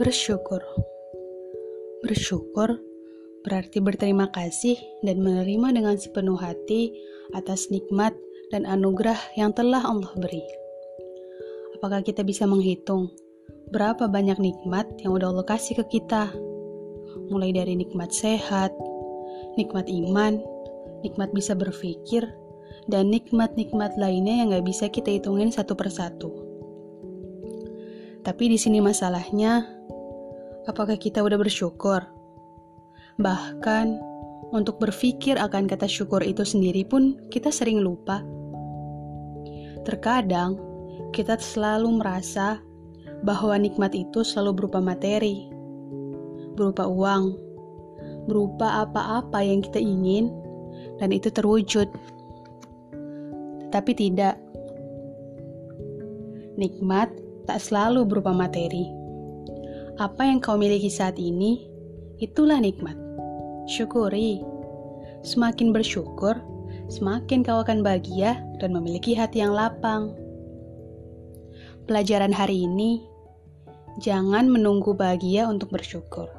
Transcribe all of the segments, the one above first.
Bersyukur. Bersyukur berarti berterima kasih dan menerima dengan sepenuh hati atas nikmat dan anugerah yang telah Allah beri. Apakah kita bisa menghitung berapa banyak nikmat yang udah Allah kasih ke kita? Mulai dari nikmat sehat, nikmat iman, nikmat bisa berpikir, dan nikmat-nikmat lainnya yang gak bisa kita hitungin satu persatu. Tapi di sini masalahnya, apakah kita udah bersyukur? Bahkan, untuk berpikir akan kata syukur itu sendiri pun kita sering lupa. Terkadang, kita selalu merasa bahwa nikmat itu selalu berupa materi, berupa uang, berupa apa-apa yang kita ingin, dan itu terwujud. Tapi tidak, nikmat tak selalu berupa materi. Apa yang kau miliki saat ini, itulah nikmat. Syukuri. Semakin bersyukur, semakin kau akan bahagia dan memiliki hati yang lapang. Pelajaran hari ini, jangan menunggu bahagia untuk bersyukur.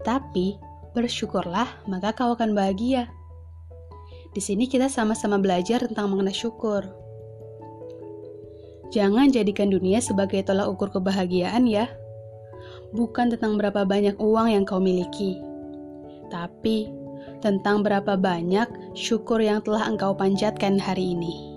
Tapi, bersyukurlah maka kau akan bahagia. Di sini kita sama-sama belajar tentang mengenai syukur. Jangan jadikan dunia sebagai tolak ukur kebahagiaan ya. Bukan tentang berapa banyak uang yang kau miliki, tapi tentang berapa banyak syukur yang telah engkau panjatkan hari ini.